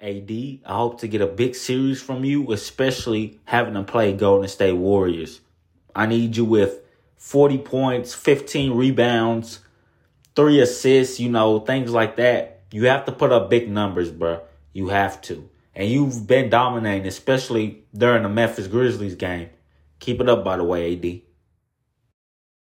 AD, I hope to get a big series from you, especially having to play Golden State Warriors. I need you with 40 points, 15 rebounds, three assists, you know, things like that. You have to put up big numbers, bro. You have to. And you've been dominating, especially during the Memphis Grizzlies game. Keep it up, by the way, AD.